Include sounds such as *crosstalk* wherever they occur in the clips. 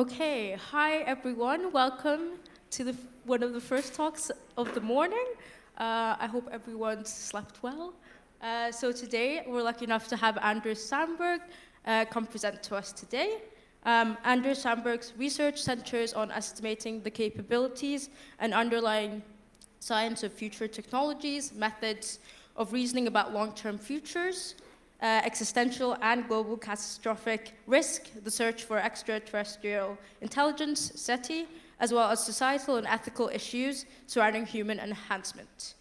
Okay, hi everyone. Welcome to the, one of the first talks of the morning. Uh, I hope everyone slept well. Uh, so today we're lucky enough to have Anders Sandberg uh, come present to us today. Um, Sandberg's research centers on estimating the capabilities and underlying science of future technologies, methods of reasoning about long-term futures, uh, existential and global catastrophic risk, the search for extraterrestrial intelligence, SETI, as well as societal and ethical issues surrounding human enhancement.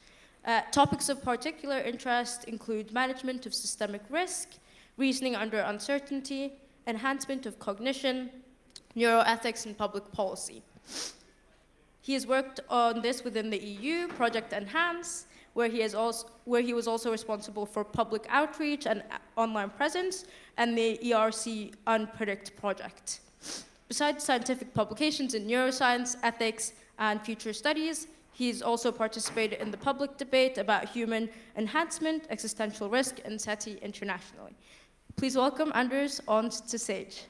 Uh, topics of particular interest include management of systemic risk, reasoning under uncertainty, enhancement of cognition, neuroethics, and public policy. He has worked on this within the EU, Project Enhance, where he, also, where he was also responsible for public outreach and uh, online presence, and the ERC Unpredict project. Besides scientific publications in neuroscience, ethics, and future studies, he's also participated in the public debate about human enhancement, existential risk, and SETI internationally. Please welcome Anders on to stage.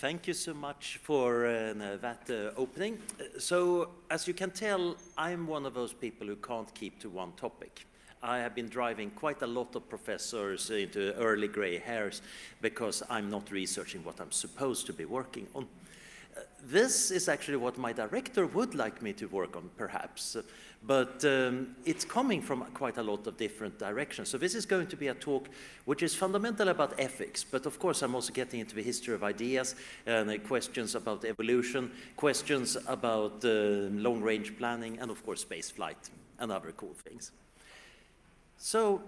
Thank you so much for uh, that uh, opening. So, as you can tell, I'm one of those people who can't keep to one topic. I have been driving quite a lot of professors into early gray hairs because I'm not researching what I'm supposed to be working on. This is actually what my director would like me to work on, perhaps. But um, it's coming from quite a lot of different directions. So this is going to be a talk which is fundamental about ethics, but of course I'm also getting into the history of ideas and uh, questions about evolution, questions about uh, long-range planning, and of course space flight and other cool things. So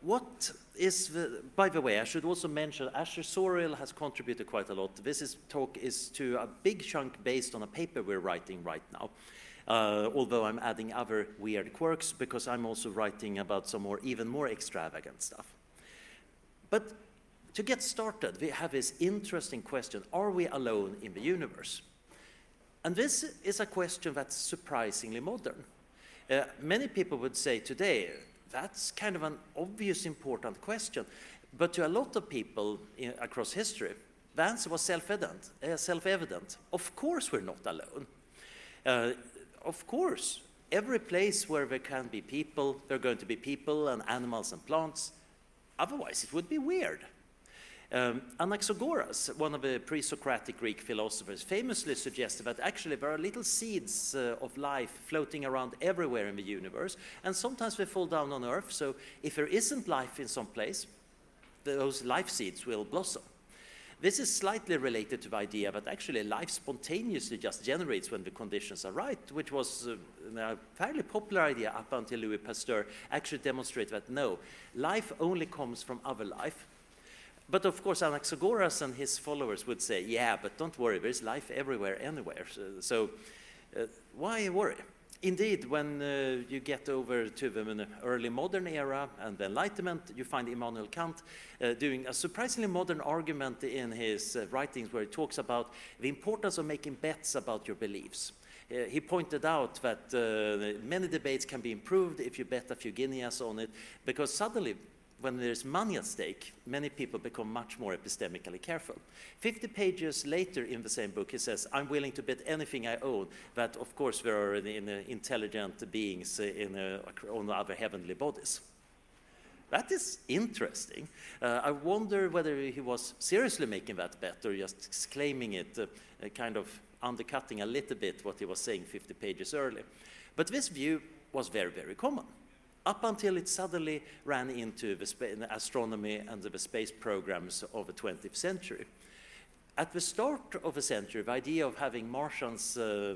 what is the, by the way, I should also mention Asher Soryl has contributed quite a lot. This is, talk is to a big chunk based on a paper we're writing right now uh, although I'm adding other weird quirks because I'm also writing about some more, even more extravagant stuff. But to get started, we have this interesting question Are we alone in the universe? And this is a question that's surprisingly modern. Uh, many people would say today, that's kind of an obvious important question. But to a lot of people in, across history, the answer was self-evident. Uh, self-evident. Of course we're not alone. Uh, of course, every place where there can be people, there are going to be people and animals and plants. Otherwise, it would be weird. Um, Anaxagoras, one of the pre-Socratic Greek philosophers, famously suggested that actually there are little seeds uh, of life floating around everywhere in the universe, and sometimes they fall down on Earth, so if there isn't life in some place, those life seeds will blossom. This is slightly related to the idea that actually life spontaneously just generates when the conditions are right, which was uh, a fairly popular idea up until Louis Pasteur actually demonstrated that no, life only comes from other life. But of course, Anaxagoras and his followers would say, yeah, but don't worry, there's life everywhere, anywhere. So, so uh, why worry? Indeed, when uh, you get over to the early modern era and the Enlightenment, you find Immanuel Kant uh, doing a surprisingly modern argument in his uh, writings where he talks about the importance of making bets about your beliefs. Uh, he pointed out that uh, many debates can be improved if you bet a few guineas on it, because suddenly when there's money at stake, many people become much more epistemically careful. 50 pages later in the same book, he says, I'm willing to bet anything I own that, of course, there are in, in, intelligent beings in, on other heavenly bodies. That is interesting. Uh, I wonder whether he was seriously making that bet or just claiming it, uh, uh, kind of undercutting a little bit what he was saying 50 pages earlier. But this view was very, very common up until it suddenly ran into the astronomy and the space programs of the 20th century. At the start of the century, the idea of having Martians uh,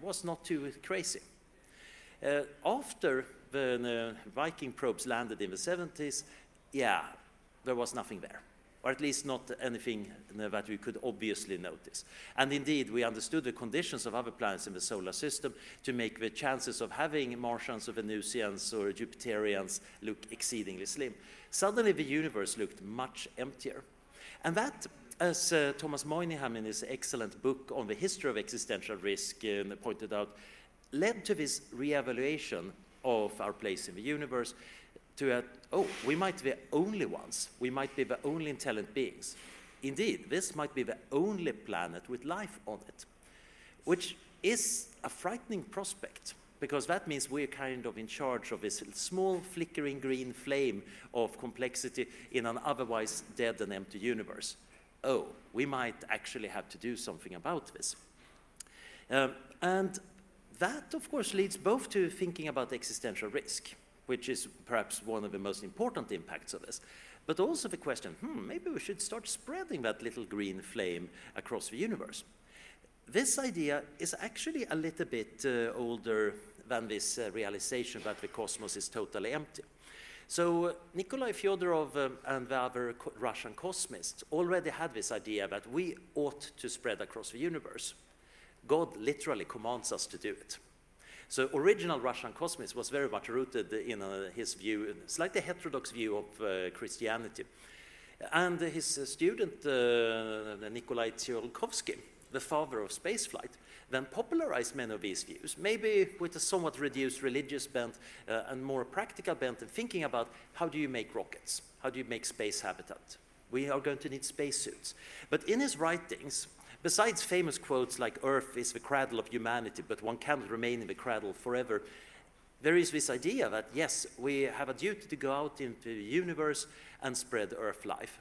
was not too crazy. Uh, after the Viking probes landed in the 70s, yeah, there was nothing there or at least not anything that we could obviously notice. And indeed, we understood the conditions of other planets in the solar system to make the chances of having Martians or Venusians or Jupiterians look exceedingly slim. Suddenly, the universe looked much emptier. And that as uh, Thomas Moynihan in his excellent book on the history of existential risk uh, pointed out, led to this re-evaluation of our place in the universe to, uh, oh, we might be the only ones, we might be the only intelligent beings. Indeed, this might be the only planet with life on it, which is a frightening prospect because that means we're kind of in charge of this small flickering green flame of complexity in an otherwise dead and empty universe. Oh, we might actually have to do something about this. Um, and that, of course, leads both to thinking about existential risk, which is perhaps one of the most important impacts of this, but also the question hmm, maybe we should start spreading that little green flame across the universe. This idea is actually a little bit uh, older than this uh, realization that the cosmos is totally empty. So uh, Nikolai Fyodorov um, and the other co Russian cosmists already had this idea that we ought to spread across the universe. God literally commands us to do it. So original Russian cosmist was very much rooted in uh, his view, slightly heterodox view of uh, Christianity. And his uh, student, uh, Nikolai Tsiolkovsky, the father of spaceflight, then popularized many of these views, maybe with a somewhat reduced religious bent uh, and more practical bent in thinking about how do you make rockets? How do you make space habitat? We are going to need spacesuits. But in his writings, Besides famous quotes like Earth is the cradle of humanity, but one cannot remain in the cradle forever, there is this idea that yes, we have a duty to go out into the universe and spread Earth life.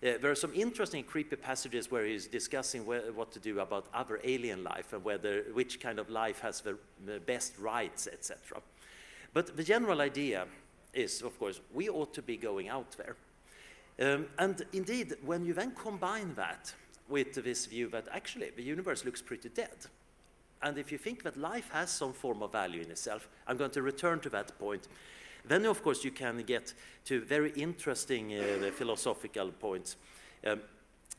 Uh, there are some interesting, creepy passages where he's discussing wh what to do about other alien life and whether which kind of life has the, the best rights, etc. But the general idea is, of course, we ought to be going out there. Um, and indeed, when you then combine that with this view that actually the universe looks pretty dead. And if you think that life has some form of value in itself, I'm going to return to that point. Then, of course, you can get to very interesting uh, philosophical points. Um,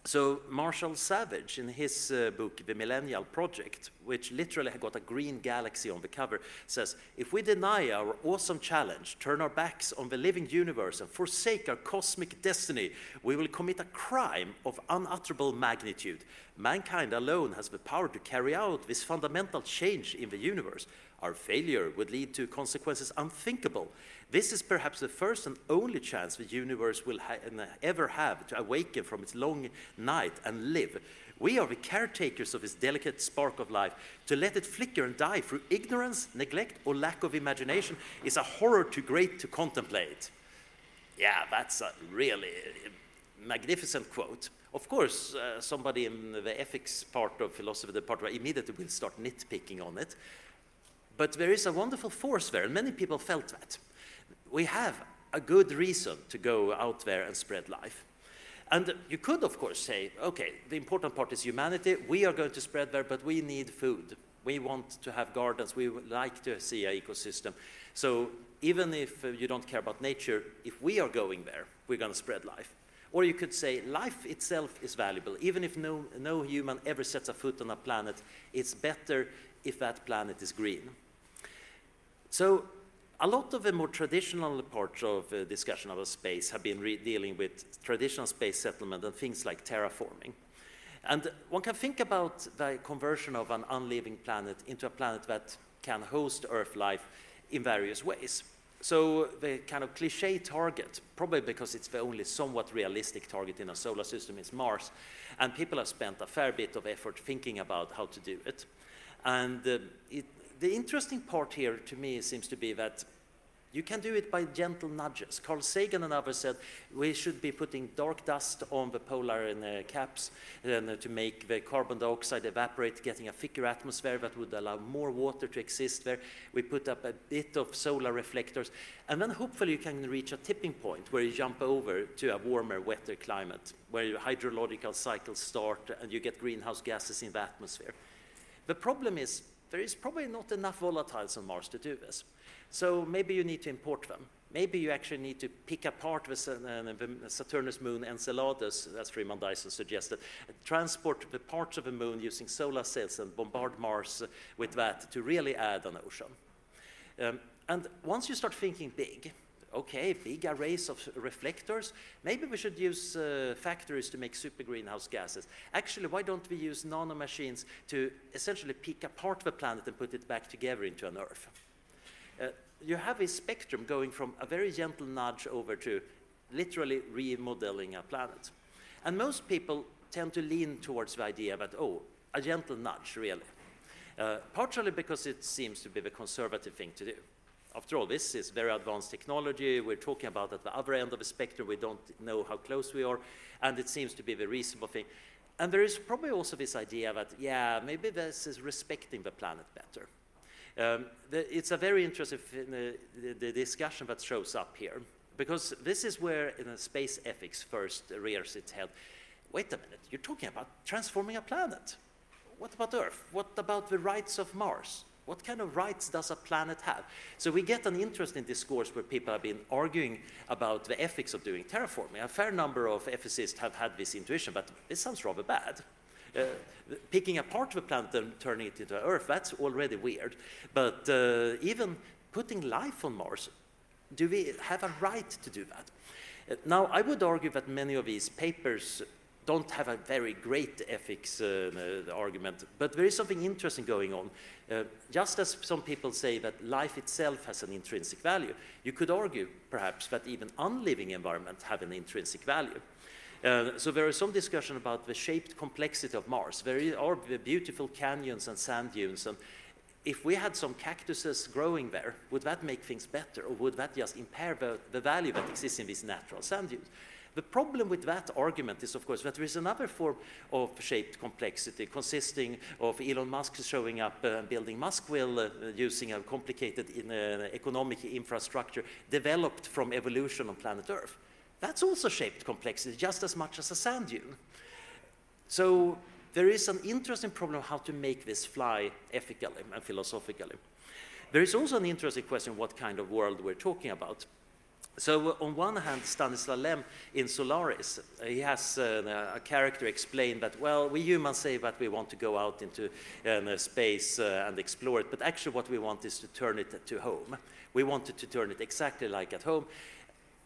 so Marshall Savage, in his uh, book, The Millennial Project, which literally had got a green galaxy on the cover, says, if we deny our awesome challenge, turn our backs on the living universe, and forsake our cosmic destiny, we will commit a crime of unutterable magnitude. Mankind alone has the power to carry out this fundamental change in the universe. Our failure would lead to consequences unthinkable. This is perhaps the first and only chance the universe will ha ever have to awaken from its long night and live. We are the caretakers of this delicate spark of life. To let it flicker and die through ignorance, neglect, or lack of imagination is a horror too great to contemplate. Yeah, that's a really magnificent quote. Of course, uh, somebody in the ethics part of philosophy department immediately will start nitpicking on it. But there is a wonderful force there, and many people felt that we have a good reason to go out there and spread life. And you could, of course, say, okay, the important part is humanity. We are going to spread there, but we need food. We want to have gardens. We like to see an ecosystem. So even if uh, you don't care about nature, if we are going there, we're going to spread life. Or you could say life itself is valuable. Even if no, no human ever sets a foot on a planet, it's better if that planet is green. So a lot of the more traditional parts of the discussion about space have been dealing with traditional space settlement and things like terraforming. And one can think about the conversion of an unliving planet into a planet that can host Earth life in various ways. So the kind of cliche target, probably because it's the only somewhat realistic target in a solar system, is Mars. And people have spent a fair bit of effort thinking about how to do it. And uh, it, the interesting part here to me seems to be that you can do it by gentle nudges. Carl Sagan and others said we should be putting dark dust on the polar uh, caps uh, to make the carbon dioxide evaporate, getting a thicker atmosphere that would allow more water to exist there. We put up a bit of solar reflectors, and then hopefully you can reach a tipping point where you jump over to a warmer, wetter climate, where hydrological cycles start and you get greenhouse gases in the atmosphere. The problem is there is probably not enough volatiles on Mars to do this. So maybe you need to import them. Maybe you actually need to pick apart the, uh, Saturnus moon Enceladus, as Freeman Dyson suggested, transport the parts of the moon using solar cells and bombard Mars with that to really add an ocean. Um, and once you start thinking big, okay, big arrays of reflectors. Maybe we should use uh, factories to make super greenhouse gases. Actually, why don't we use nanomachines to essentially pick apart the planet and put it back together into an Earth? Uh, you have a spectrum going from a very gentle nudge over to literally remodeling a planet. And most people tend to lean towards the idea that, oh, a gentle nudge, really. Uh, partially because it seems to be the conservative thing to do. After all, this is very advanced technology. We're talking about at the other end of the spectrum. We don't know how close we are, and it seems to be the reasonable thing. And there is probably also this idea that, yeah, maybe this is respecting the planet better. Um, the, it's a very interesting the, the, discussion that shows up here, because this is where you know, space ethics first rears its head. Wait a minute, you're talking about transforming a planet. What about Earth? What about the rights of Mars? What kind of rights does a planet have? So we get an interesting discourse where people have been arguing about the ethics of doing terraforming. A fair number of ethicists have had this intuition, but this sounds rather bad. Uh, picking apart the planet and turning it into Earth, that's already weird. But uh, even putting life on Mars, do we have a right to do that? Uh, now, I would argue that many of these papers don't have a very great ethics uh, uh, argument, but there is something interesting going on. Uh, just as some people say that life itself has an intrinsic value, you could argue, perhaps, that even unliving environments have an intrinsic value. Uh, so there is some discussion about the shaped complexity of Mars. There are beautiful canyons and sand dunes, and if we had some cactuses growing there, would that make things better, or would that just impair the, the value that exists in these natural sand dunes? The problem with that argument is, of course, that there is another form of shaped complexity consisting of Elon Musk showing up and uh, building Muskville uh, using a complicated in, uh, economic infrastructure developed from evolution on planet Earth. That's also shaped complexity just as much as a sand dune. So there is an interesting problem how to make this fly ethically and philosophically. There is also an interesting question what kind of world we're talking about. So on one hand, Stanislaw Lem in Solaris, uh, he has uh, a character explain that, well, we humans say that we want to go out into uh, space uh, and explore it, but actually what we want is to turn it to home. We wanted to turn it exactly like at home.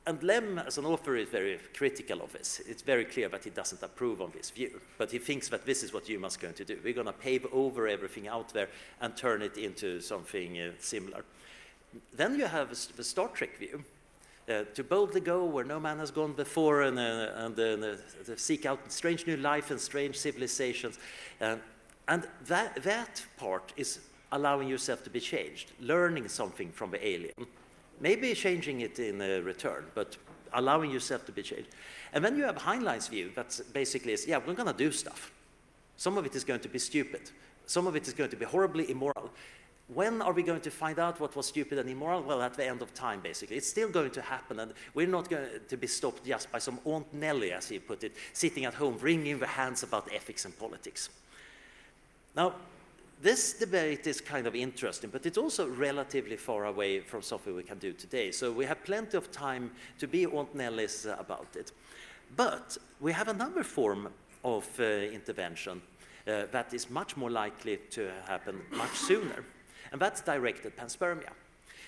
And Lem, as an author, is very critical of this. It's very clear that he doesn't approve of this view, but he thinks that this is what humans are going to do. We're going to pave over everything out there and turn it into something uh, similar. Then you have the Star Trek view, uh, to boldly go where no man has gone before and, uh, and uh, seek out strange new life and strange civilizations. Um, and that, that part is allowing yourself to be changed, learning something from the alien. Maybe changing it in return, but allowing yourself to be changed. And then you have Heinlein's view that basically is, yeah, we're going to do stuff. Some of it is going to be stupid. Some of it is going to be horribly immoral. When are we going to find out what was stupid and immoral? Well, at the end of time, basically. It's still going to happen, and we're not going to be stopped just by some Aunt Nellie, as he put it, sitting at home wringing the hands about ethics and politics. Now, this debate is kind of interesting, but it's also relatively far away from something we can do today. So we have plenty of time to be Aunt Nellies about it. But we have another form of uh, intervention uh, that is much more likely to happen much sooner and that's directed panspermia.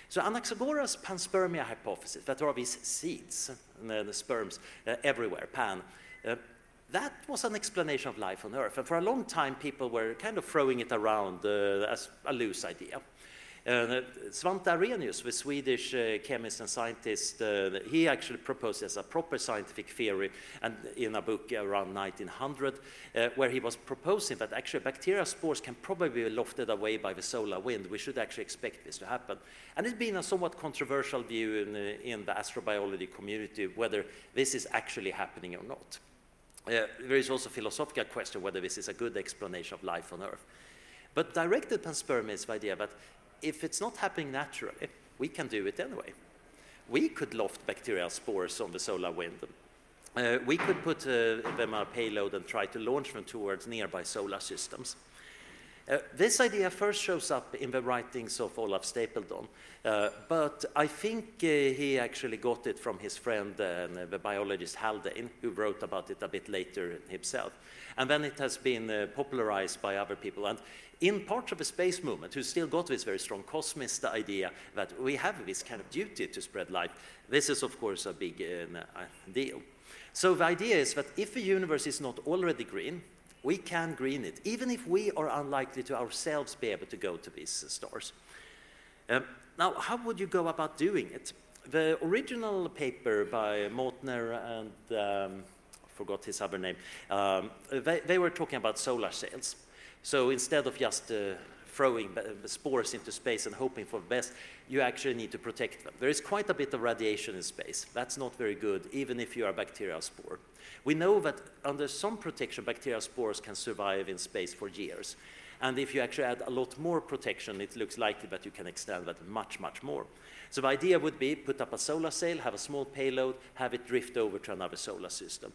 So Anaxagoras panspermia hypothesis, that there are these seeds, uh, the sperms uh, everywhere, pan, uh, that was an explanation of life on Earth. And for a long time, people were kind of throwing it around uh, as a loose idea. Uh, Svante Arrhenius, the Swedish uh, chemist and scientist, uh, he actually proposed as a proper scientific theory and in a book around 1900, uh, where he was proposing that actually bacteria spores can probably be lofted away by the solar wind. We should actually expect this to happen. And it's been a somewhat controversial view in, in the astrobiology community whether this is actually happening or not. There is also a philosophical question whether this is a good explanation of life on Earth. But directed panspermia is the idea that if it's not happening naturally, we can do it anyway. We could loft bacterial spores on the solar wind. Uh, we could put uh, them on a payload and try to launch them towards nearby solar systems. Uh, this idea first shows up in the writings of Olaf Stapledon, uh, but I think uh, he actually got it from his friend, uh, the biologist Haldane, who wrote about it a bit later himself. And then it has been uh, popularized by other people. And in part of the space movement, who still got this very strong cosmist idea that we have this kind of duty to spread light, this is, of course, a big uh, deal. So the idea is that if the universe is not already green, we can green it, even if we are unlikely to ourselves be able to go to these stars. Um, now, how would you go about doing it? The original paper by Mautner and um, forgot his other name, um, they, they, were talking about solar sails. So instead of just uh, throwing spores into space and hoping for the best, you actually need to protect them. There is quite a bit of radiation in space. That's not very good, even if you are a bacterial spore. We know that under some protection, bacterial spores can survive in space for years. And if you actually add a lot more protection, it looks likely that you can extend that much, much more. So the idea would be put up a solar sail, have a small payload, have it drift over to another solar system.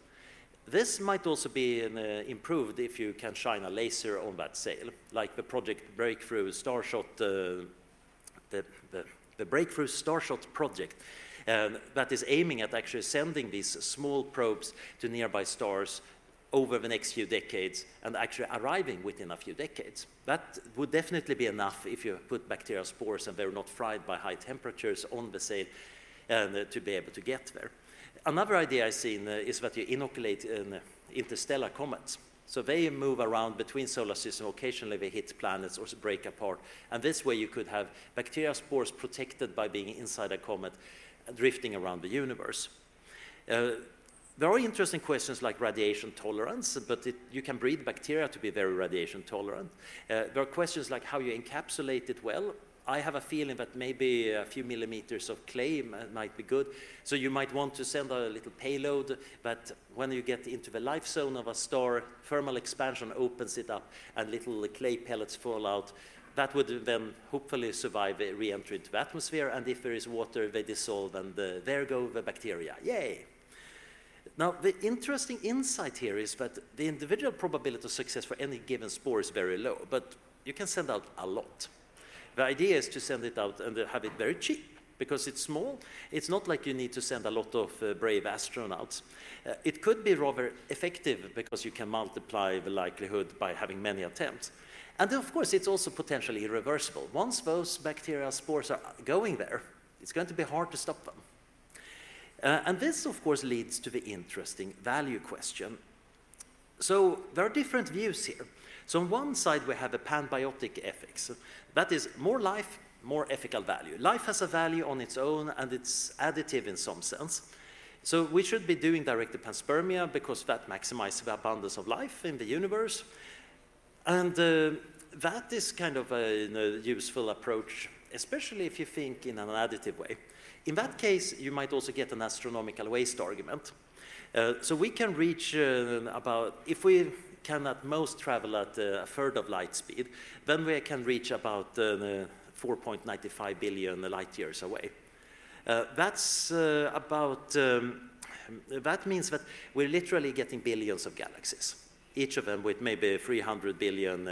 This might also be uh, improved if you can shine a laser on that sail, like the project Breakthrough Starshot, uh, the, the, the, Breakthrough Starshot project, that is aiming at actually sending these small probes to nearby stars over the next few decades and actually arriving within a few decades. That would definitely be enough if you put bacterial spores and they're not fried by high temperatures on the sail and, uh, to be able to get there. Another idea I've seen uh, is that you inoculate uh, interstellar comets. So they move around between solar systems. Occasionally they hit planets or break apart. And this way you could have bacteria spores protected by being inside a comet, drifting around the universe. Uh, there are interesting questions like radiation tolerance, but it, you can breed bacteria to be very radiation tolerant. Uh, there are questions like how you encapsulate it well. I have a feeling that maybe a few millimeters of clay might be good. So you might want to send a little payload that when you get into the life zone of a star, thermal expansion opens it up and little clay pellets fall out. That would then hopefully survive re-entry into the atmosphere, and if there is water, they dissolve, and uh, there go the bacteria. Yay! Now, the interesting insight here is that the individual probability of success for any given spore is very low, but you can send out a lot. The idea is to send it out and have it very cheap because it's small. It's not like you need to send a lot of uh, brave astronauts. Uh, it could be rather effective because you can multiply the likelihood by having many attempts. And of course, it's also potentially irreversible. Once those bacterial spores are going there, it's going to be hard to stop them. Uh, and this, of course, leads to the interesting value question. So there are different views here. So on one side, we have a panbiotic ethics. That is more life, more ethical value. Life has a value on its own, and it's additive in some sense. So we should be doing directed panspermia because that maximizes the abundance of life in the universe. And uh, that is kind of a, a useful approach, especially if you think in an additive way. In that case, you might also get an astronomical waste argument. Uh, so we can reach uh, about, if we can at most travel at uh, a third of light speed, then we can reach about uh, 4.95 billion light years away. Uh, that's about, um, that means that we're literally getting billions of galaxies, each of them with maybe 300 billion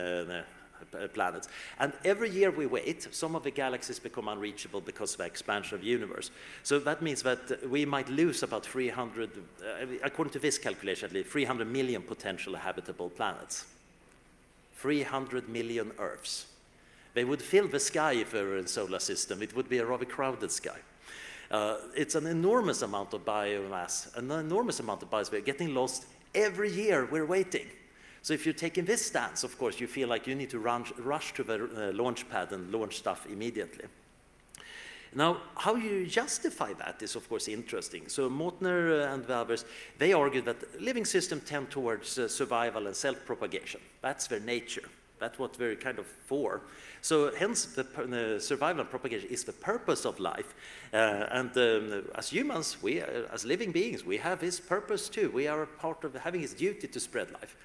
planets. And every year we wait, some of the galaxies become unreachable because of the expansion of the universe. So that means that we might lose about 300, uh, according to this calculation at least, 300 million potential habitable planets. 300 million Earths. They would fill the sky if they were in solar system. It would be a rather crowded sky. Uh, it's an enormous amount of biomass, an enormous amount of biosphere getting lost every year. We're waiting. So if you're taking this stance, of course, you feel like you need to run, rush to the uh, launch pad and launch stuff immediately. Now, how you justify that is, of course, interesting. So Mautner uh, and the others, they argue that living systems tend towards uh, survival and self-propagation. That's their nature. That's what they're kind of for. So hence, the, the survival and propagation is the purpose of life. Uh, and um, as humans, we, uh, as living beings, we have this purpose too. We are part of having this duty to spread life.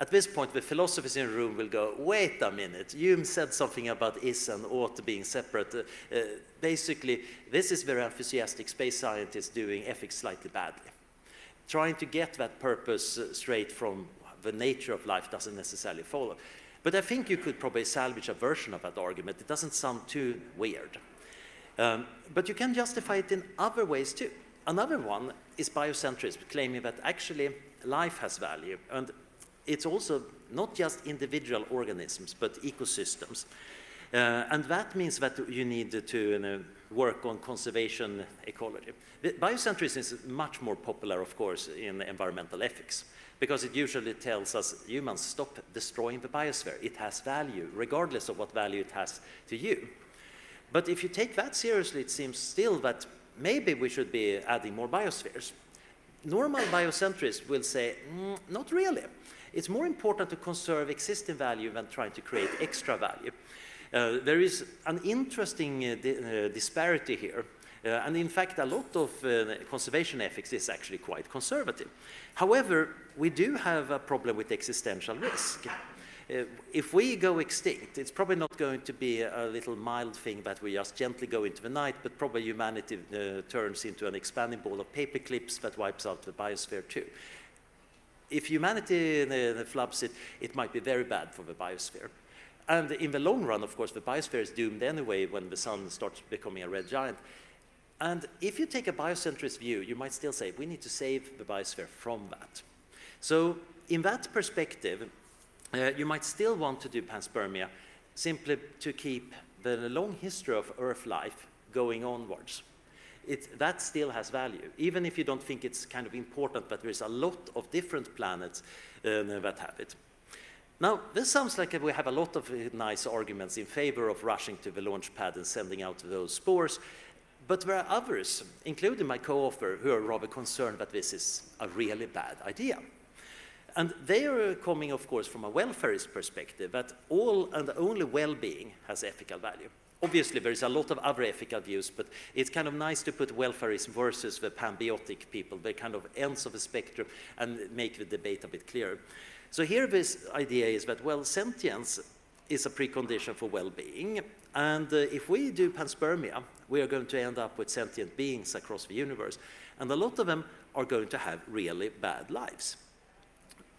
At this point, the philosophers in the room will go, wait a minute, Hume said something about is and ought being separate. Uh, uh, basically, this is very enthusiastic space scientists doing ethics slightly badly. Trying to get that purpose uh, straight from the nature of life doesn't necessarily follow. But I think you could probably salvage a version of that argument. It doesn't sound too weird. Um, but you can justify it in other ways too. Another one is biocentrism, claiming that actually life has value. And it's also not just individual organisms, but ecosystems. Uh, and that means that you need to you know, work on conservation ecology. Biocentrism is much more popular, of course, in environmental ethics, because it usually tells us humans stop destroying the biosphere. It has value, regardless of what value it has to you. But if you take that seriously, it seems still that maybe we should be adding more biospheres. Normal biocentrists will say, mm, not really. It's more important to conserve existing value than trying to create extra value. Uh, there is an interesting uh, di uh, disparity here. Uh, and in fact, a lot of uh, conservation ethics is actually quite conservative. However, we do have a problem with existential risk. Uh, if we go extinct, it's probably not going to be a little mild thing that we just gently go into the night, but probably humanity turns into an expanding ball of paper clips that wipes out the biosphere too. If humanity flubs it, it might be very bad for the biosphere. And in the long run, of course, the biosphere is doomed anyway when the sun starts becoming a red giant. And if you take a biocentrist view, you might still say, we need to save the biosphere from that. So in that perspective, uh, you might still want to do panspermia simply to keep the long history of Earth life going onwards. It, that still has value, even if you don't think it's kind of important but there's a lot of different planets uh, that have it. Now, this sounds like we have a lot of nice arguments in favor of rushing to the launch pad and sending out those spores, but there are others, including my co-author, who are rather concerned that this is a really bad idea. And they are coming, of course, from a welfarist perspective, that all and only well-being has ethical value. Obviously, there is a lot of other ethical views, but it's kind of nice to put welfarism versus the panbiotic people, the kind of ends of the spectrum, and make the debate a bit clearer. So here this idea is that, well, sentience is a precondition for well-being, and uh, if we do panspermia, we are going to end up with sentient beings across the universe, and a lot of them are going to have really bad lives.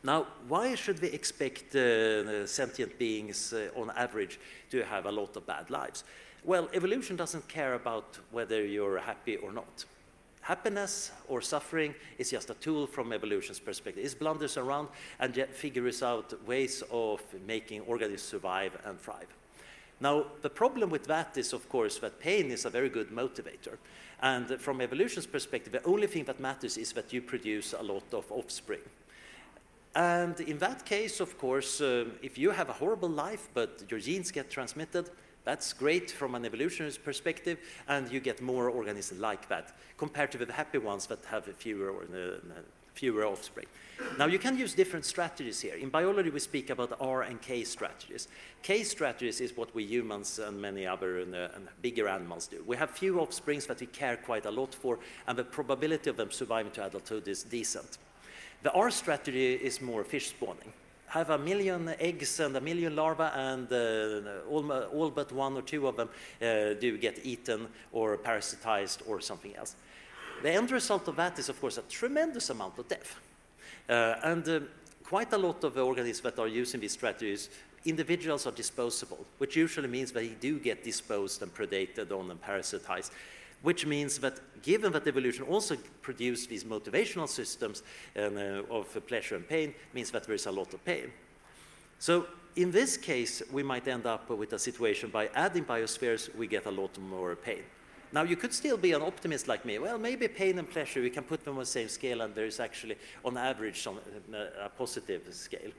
Now, why should we expect uh, sentient beings uh, on average to have a lot of bad lives? Well, evolution doesn't care about whether you're happy or not. Happiness or suffering is just a tool from evolution's perspective. It blunders around and figures out ways of making organisms survive and thrive. Now, the problem with that is, of course, that pain is a very good motivator. And from evolution's perspective, the only thing that matters is that you produce a lot of offspring. And in that case, of course, uh, if you have a horrible life, but your genes get transmitted, that's great from an evolutionary perspective, and you get more organisms like that, compared to the happy ones that have fewer, uh, fewer offspring. Now, you can use different strategies here. In biology, we speak about R and K strategies. K strategies is what we humans and many other uh, and bigger animals do. We have few offsprings that we care quite a lot for, and the probability of them surviving to adulthood is decent. The R strategy is more fish spawning. Have a million eggs and a million larvae, and uh, all, all, but one or two of them uh, do get eaten or parasitized or something else. The end result of that is, of course, a tremendous amount of death. Uh, and uh, quite a lot of organisms that are using these strategies individuals are disposable, which usually means they do get disposed and predated on and parasitized which means that given that evolution also produced these motivational systems um, uh, of pleasure and pain, means that there is a lot of pain. So in this case, we might end up with a situation by adding biospheres, we get a lot more pain. Now, you could still be an optimist like me. Well, maybe pain and pleasure, we can put them on the same scale, and there is actually, on average, uh, a positive scale.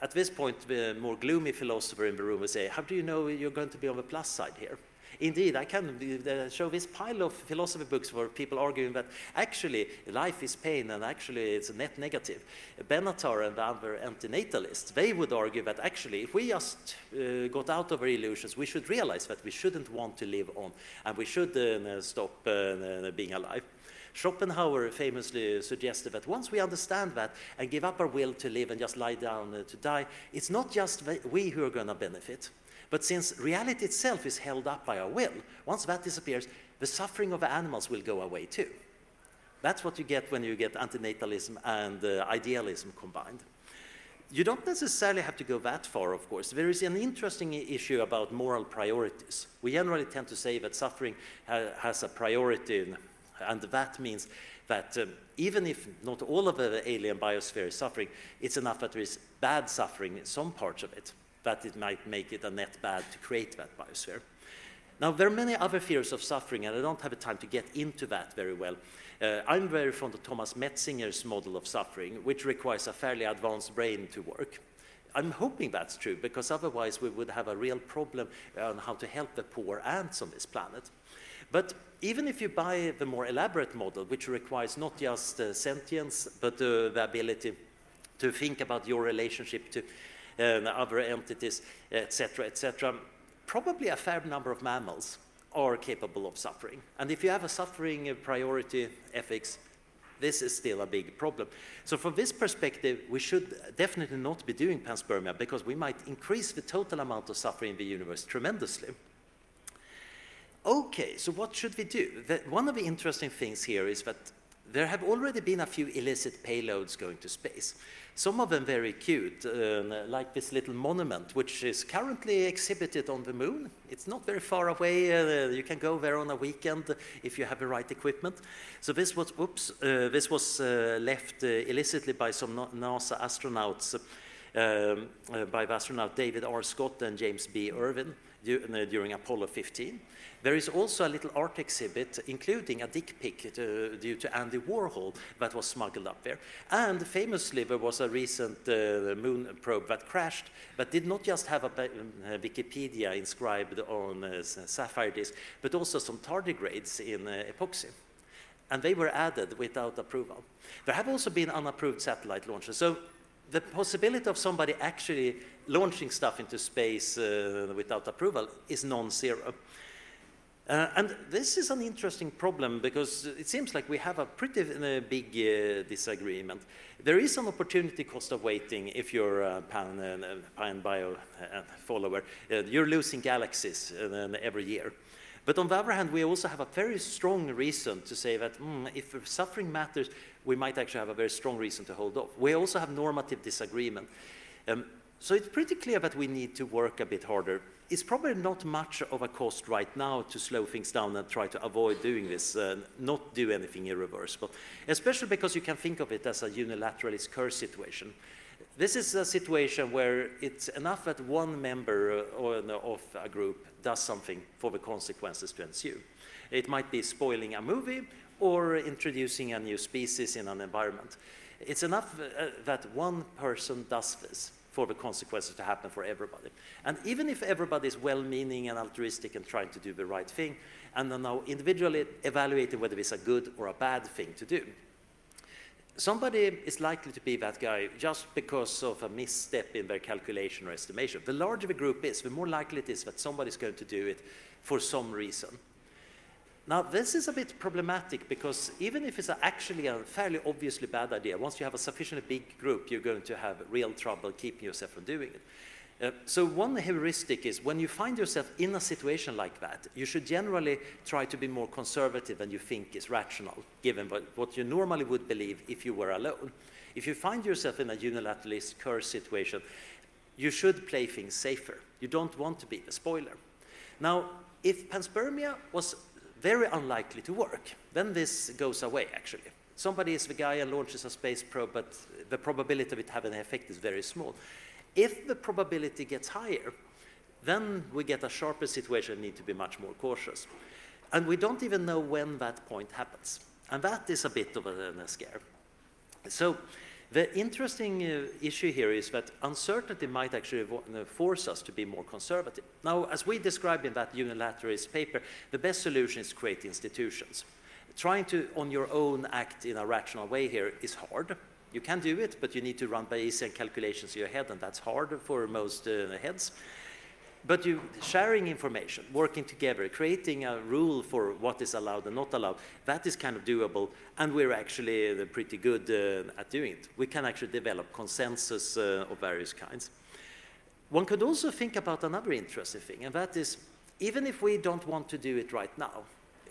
At this point, the more gloomy philosopher in the room would say, how do you know you're going to be on the plus side here? Indeed, I can show this pile of philosophy books where people arguing that actually life is pain and actually it's a net negative. Benatar and the other antinatalists, they would argue that actually if we just uh, got out of our illusions, we should realize that we shouldn't want to live on and we should uh, stop uh, being alive. Schopenhauer famously suggested that once we understand that and give up our will to live and just lie down uh, to die, it's not just we who are going to benefit. But since reality itself is held up by our will, once that disappears, the suffering of animals will go away too. That's what you get when you get antinatalism and uh, idealism combined. You don't necessarily have to go that far, of course. There is an interesting issue about moral priorities. We generally tend to say that suffering ha has a priority, and that means that um, even if not all of the alien biosphere is suffering, it's enough that there is bad suffering in some parts of it that it might make it a net bad to create that biosphere. Now, there are many other fears of suffering, and I don't have the time to get into that very well. Uh, I'm very fond of Thomas Metzinger's model of suffering, which requires a fairly advanced brain to work. I'm hoping that's true because otherwise we would have a real problem on how to help the poor ants on this planet. But even if you buy the more elaborate model, which requires not just uh, sentience, but uh, the ability to think about your relationship to Uh, other entities, etc., etc., probably a fair number of mammals are capable of suffering. And if you have a suffering priority ethics, this is still a big problem. So from this perspective, we should definitely not be doing panspermia because we might increase the total amount of suffering in the universe tremendously. Okay, so what should we do? The, one of the interesting things here is that there have already been a few illicit payloads going to space. Some of them very cute, uh, like this little monument, which is currently exhibited on the moon. It's not very far away. Uh, you can go there on a weekend if you have the right equipment. So this was, oops, uh, this was uh, left uh, illicitly by some NASA astronauts, um, uh, by the astronaut David R. Scott and James B. Irwin during Apollo 15. There is also a little art exhibit, including a dick pic to, due to Andy Warhol that was smuggled up there. And famously, there was a recent uh, moon probe that crashed, but did not just have a, a uh, Wikipedia inscribed on a uh, sapphire disk, but also some tardigrades in uh, epoxy. And they were added without approval. There have also been unapproved satellite launches. So the possibility of somebody actually launching stuff into space uh, without approval is non-zero. Uh, and this is an interesting problem because it seems like we have a pretty uh, big uh, disagreement. There is an opportunity cost of waiting if you're a Pan, uh, Pan Bio uh, follower. Uh, you're losing galaxies every year. But on the other hand, we also have a very strong reason to say that mm, if suffering matters, we might actually have a very strong reason to hold off. We also have normative disagreement. Um, so it's pretty clear that we need to work a bit harder it's probably not much of a cost right now to slow things down and try to avoid doing this, uh, not do anything irreversible, especially because you can think of it as a unilateralist curse situation. This is a situation where it's enough that one member uh, of a group does something for the consequences to ensue. It might be spoiling a movie or introducing a new species in an environment. It's enough uh, that one person does this for the consequences to happen for everybody. And even if everybody is well-meaning and altruistic and trying to do the right thing, and are now individually evaluating whether it's a good or a bad thing to do, somebody is likely to be that guy just because of a misstep in their calculation or estimation. The larger the group is, the more likely it is that somebody is going to do it for some reason. Now, this is a bit problematic because even if it's actually a fairly obviously bad idea, once you have a sufficiently big group, you're going to have real trouble keeping yourself from doing it. Uh, so one heuristic is when you find yourself in a situation like that, you should generally try to be more conservative than you think is rational, given what, what you normally would believe if you were alone. If you find yourself in a unilateralist curse situation, you should play things safer. You don't want to be the spoiler. Now, if panspermia was very unlikely to work. Then this goes away, actually. Somebody is the guy and launches a space probe, but the probability of it having an effect is very small. If the probability gets higher, then we get a sharper situation and need to be much more cautious. And we don't even know when that point happens. And that is a bit of a, a scare. So the interesting uh, issue here is that uncertainty might actually uh, force us to be more conservative. Now, as we describe in that unilateralist paper, the best solution is create institutions. Trying to, on your own, act in a rational way here is hard. You can do it, but you need to run Bayesian calculations in your head, and that's hard for most uh, heads. But you sharing information, working together, creating a rule for what is allowed and not allowed, that is kind of doable, and we're actually uh, pretty good uh, at doing it. We can actually develop consensus uh, of various kinds. One could also think about another interesting thing, and that is, even if we don't want to do it right now,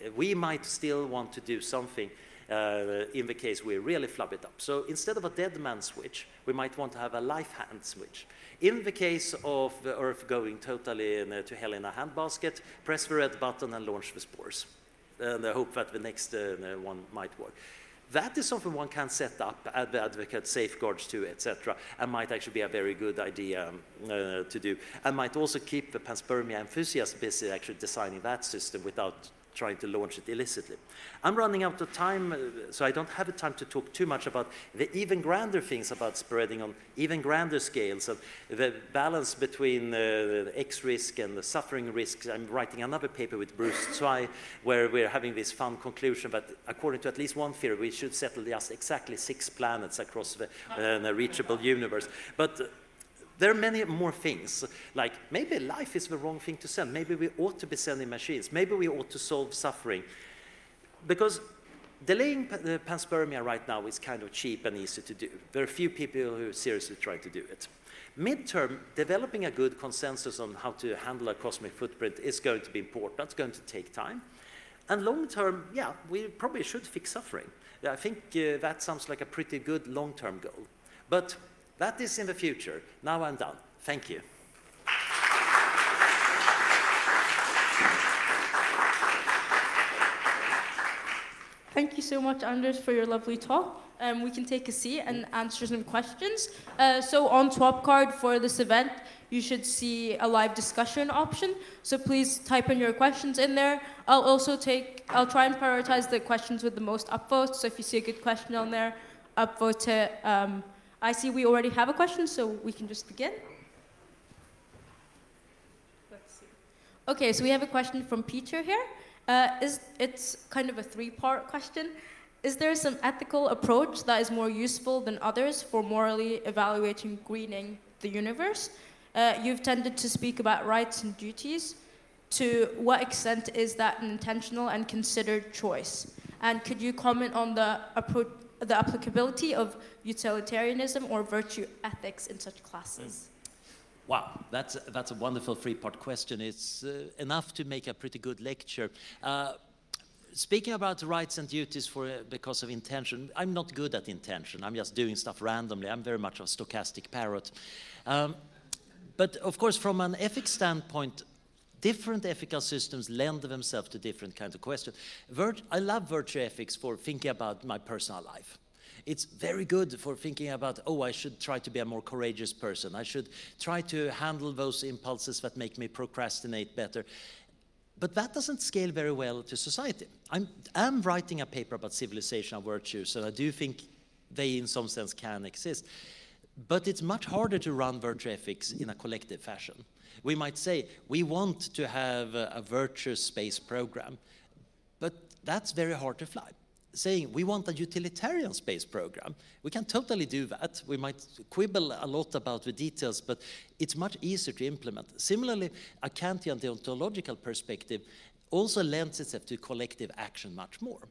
uh, we might still want to do something uh, in the case we really flub it up. So instead of a dead man switch, we might want to have a life hand switch. In the case of the Earth going totally in, uh, to hell in a handbasket, press the red button and launch the spores. And I hope that the next uh, one might work. That is something one can set up, add advocate safeguards to, etc., and might actually be a very good idea um, uh, to do, and might also keep the panspermia enthusiasts busy actually designing that system without trying to launch it illicitly. I'm running out of time, uh, so I don't have time to talk too much about the even grander things about spreading on even grander scales of the balance between uh, the X risk and the suffering risks. I'm writing another paper with Bruce Tsai where we're having this fun conclusion that according to at least one theory, we should settle just exactly six planets across the, uh, reachable universe. But there are many more things, like maybe life is the wrong thing to send. Maybe we ought to be sending machines. Maybe we ought to solve suffering. Because delaying the panspermia right now is kind of cheap and easy to do. There are few people who seriously try to do it. Midterm, developing a good consensus on how to handle a cosmic footprint is going to be important. That's going to take time. And long term, yeah, we probably should fix suffering. I think uh, that sounds like a pretty good long term goal. But that is in the future. Now I'm done. Thank you. Thank you so much, Anders, for your lovely talk. Um, we can take a seat and answer some questions. Uh, so on Swapcard for this event, you should see a live discussion option. So please type in your questions in there. I'll also take, I'll try and prioritize the questions with the most upvotes. So if you see a good question on there, upvote it. Um, I see we already have a question, so we can just begin. Let's see. Okay, so we have a question from Peter here. Uh, is, it's kind of a three-part question. Is there some ethical approach that is more useful than others for morally evaluating greening the universe? Uh, you've tended to speak about rights and duties. To what extent is that an intentional and considered choice? And could you comment on the approach the applicability of utilitarianism or virtue ethics in such classes? Wow, that's, that's a wonderful three-part question. It's uh, enough to make a pretty good lecture. Uh, speaking about rights and duties for uh, because of intention, I'm not good at intention. I'm just doing stuff randomly. I'm very much a stochastic parrot. Um, but of course, from an ethics standpoint, different ethical systems lend themselves to different kinds of questions. Virt I love virtue ethics for thinking about my personal life. It's very good for thinking about, oh, I should try to be a more courageous person. I should try to handle those impulses that make me procrastinate better. But that doesn't scale very well to society. I'm, I'm writing a paper about civilization and virtues, and I do think they, in some sense, can exist. But it's much harder to run virtue ethics in a collective fashion. We might say, we want to have a, virtuous space program, but that's very hard to fly. Saying we want a utilitarian space program, we can totally do that. We might quibble a lot about the details, but it's much easier to implement. Similarly, a Kantian deontological perspective also lends itself to collective action much more.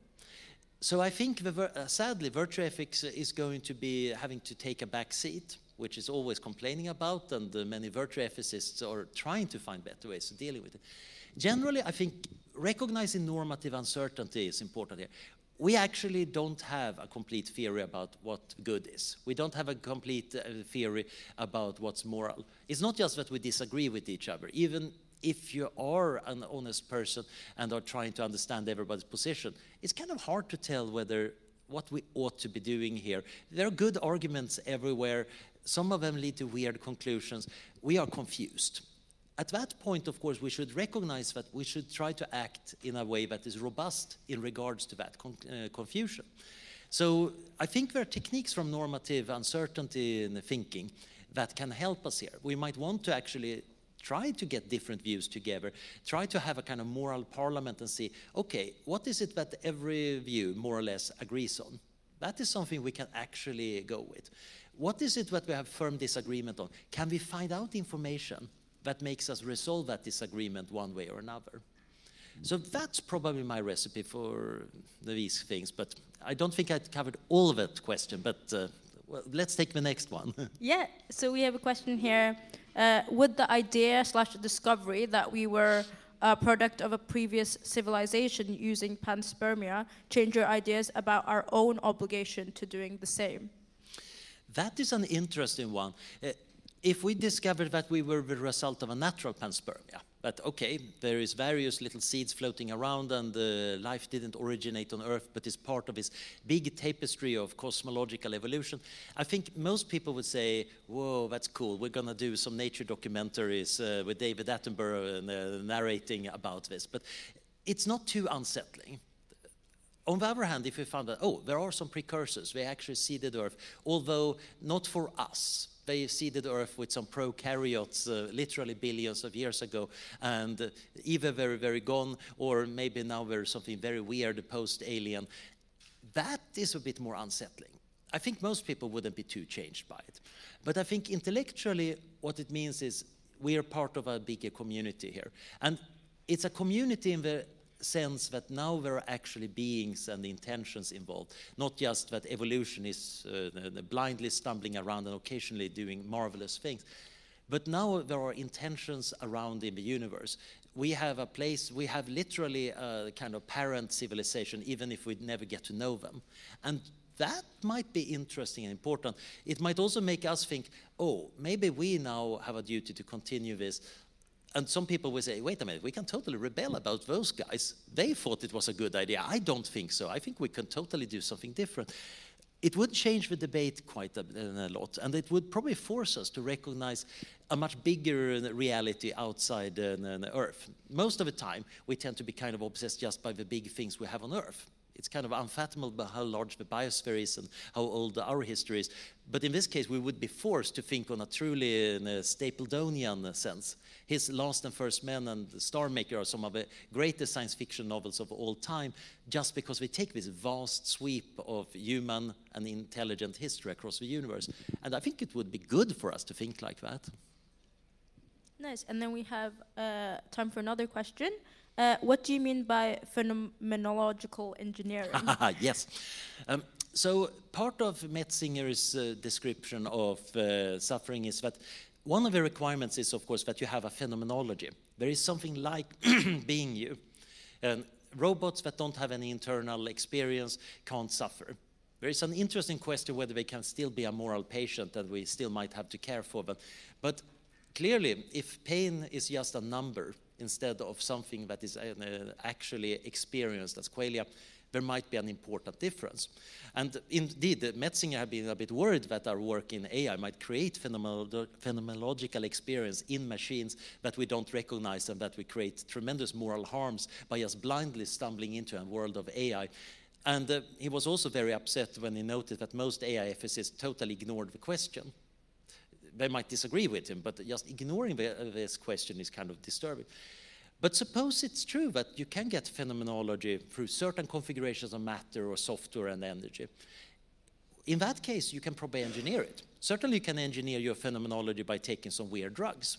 So I think, the, uh, sadly, virtue ethics is going to be having to take a back seat which is always complaining about, and uh, many virtue ethicists are trying to find better ways of dealing with it. Generally, I think recognizing normative uncertainty is important here. We actually don't have a complete theory about what good is. We don't have a complete uh, theory about what's moral. It's not just that we disagree with each other. Even if you are an honest person and are trying to understand everybody's position, it's kind of hard to tell whether what we ought to be doing here. There are good arguments everywhere. Some of them lead to weird conclusions. We are confused. At that point, of course, we should recognize that we should try to act in a way that is robust in regards to that con uh, confusion. So I think there are techniques from normative uncertainty in thinking that can help us here. We might want to actually try to get different views together, try to have a kind of moral parliament and see, okay, what is it that every view more or less agrees on? That is something we can actually go with. What is it that we have firm disagreement on? Can we find out information that makes us resolve that disagreement one way or another? So that's probably my recipe for these things, but I don't think I covered all of that question, but uh, well, let's take the next one. *laughs* yeah, so we have a question here. Uh, would the idea slash discovery that we were a product of a previous civilization using panspermia change your ideas about our own obligation to doing the same? That is an interesting one. Uh, if we discovered that we were the result of a natural panspermia, but okay, there is various little seeds floating around and uh, life didn't originate on Earth, but is part of this big tapestry of cosmological evolution, I think most people would say, whoa, that's cool, we're gonna do some nature documentaries uh, with David Attenborough uh, narrating about this. But it's not too unsettling. On the other hand, if we found that, oh, there are some precursors, they actually seeded Earth, although not for us. They seeded Earth with some prokaryotes uh, literally billions of years ago, and uh, either very, very gone, or maybe now there's something very weird post alien. That is a bit more unsettling. I think most people wouldn't be too changed by it. But I think intellectually, what it means is we are part of a bigger community here. And it's a community in the sense that now there are actually beings and intentions involved, not just that evolution is uh, blindly stumbling around and occasionally doing marvelous things. But now there are intentions around in the universe. We have a place, we have literally a kind of parent civilization, even if we never get to know them. And that might be interesting and important. It might also make us think, oh, maybe we now have a duty to continue this and some people will say, wait a minute, we can totally rebel about those guys. They thought it was a good idea. I don't think so. I think we can totally do something different. It would change the debate quite a, a lot, and it would probably force us to recognize a much bigger reality outside uh, Earth. Most of the time, we tend to be kind of obsessed just by the big things we have on Earth. It's kind of unfathomable how large the biosphere is and how old our history is. But in this case, we would be forced to think on a truly uh, Stapledonian sense. His Last and First Men and The Star Maker are some of the greatest science fiction novels of all time, just because we take this vast sweep of human and intelligent history across the universe. And I think it would be good for us to think like that. Nice. And then we have uh, time for another question. Uh, what do you mean by phenomenological engineering? *laughs* yes. Um, so part of Metzinger's uh, description of uh, suffering is that one of the requirements is, of course, that you have a phenomenology. There is something like *clears throat* being you. And robots that don't have any internal experience can't suffer. There is an interesting question whether they can still be a moral patient and we still might have to care for them. But clearly, if pain is just a number, instead of something that is uh, actually experienced as qualia, there might be an important difference. And indeed, Metzinger had been a bit worried that our work in AI might create phenomenological experience in machines that we don't recognize and that we create tremendous moral harms by just blindly stumbling into a world of AI. And uh, he was also very upset when he noted that most AI ethicists totally ignored the question they might disagree with him, but just ignoring this question is kind of disturbing. But suppose it's true that you can get phenomenology through certain configurations of matter or software and energy. In that case, you can probably engineer it. Certainly, you can engineer your phenomenology by taking some weird drugs.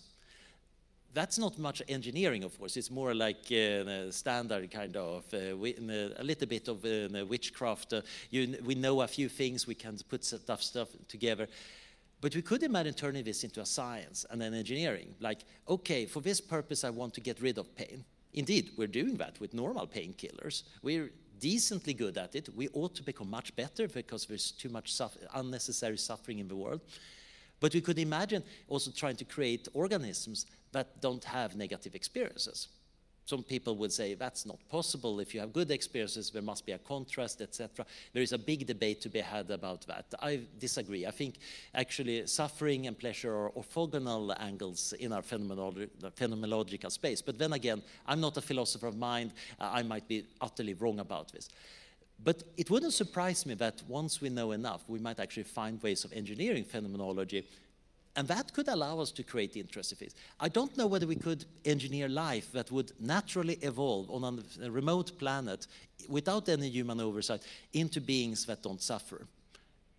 That's not much engineering, of course. It's more like uh, standard kind of, uh, a little bit of uh, witchcraft. Uh, you, we know a few things, we can put stuff, stuff together. But we could imagine turning this into a science and an engineering. Like, okay, for this purpose, I want to get rid of pain. Indeed, we're doing that with normal painkillers. We're decently good at it. We ought to become much better because there's too much unnecessary suffering in the world. But we could imagine also trying to create organisms that don't have negative experiences some people would say that's not possible. If you have good experiences, there must be a contrast, etc. There is a big debate to be had about that. I disagree. I think actually suffering and pleasure are orthogonal angles in our phenomenolo phenomenological space. But then again, I'm not a philosopher of mind. Uh, I might be utterly wrong about this. But it wouldn't surprise me that once we know enough, we might actually find ways of engineering phenomenology and that could allow us to create interesting things. I don't know whether we could engineer life that would naturally evolve on a remote planet without any human oversight into beings that don't suffer.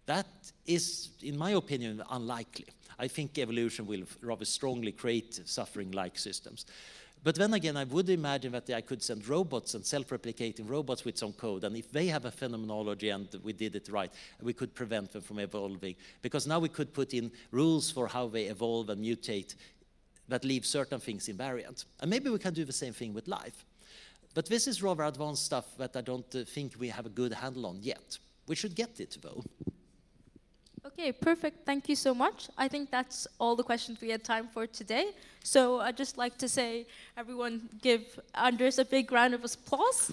That is, in my opinion, unlikely. I think evolution will rather strongly create suffering like systems. But then again, I would imagine that I could send robots and self-replicating robots with some code, and if they have a phenomenology and we did it right, we could prevent them from evolving. Because now we could put in rules for how they evolve and mutate that leave certain things invariant. And maybe we can do the same thing with life. But this is rather advanced stuff that I don't uh, think we have a good handle on yet. We should get it, though. Okay, perfect. Thank you so much. I think that's all the questions we had time for today. So I'd just like to say, everyone give Anders a big round of applause.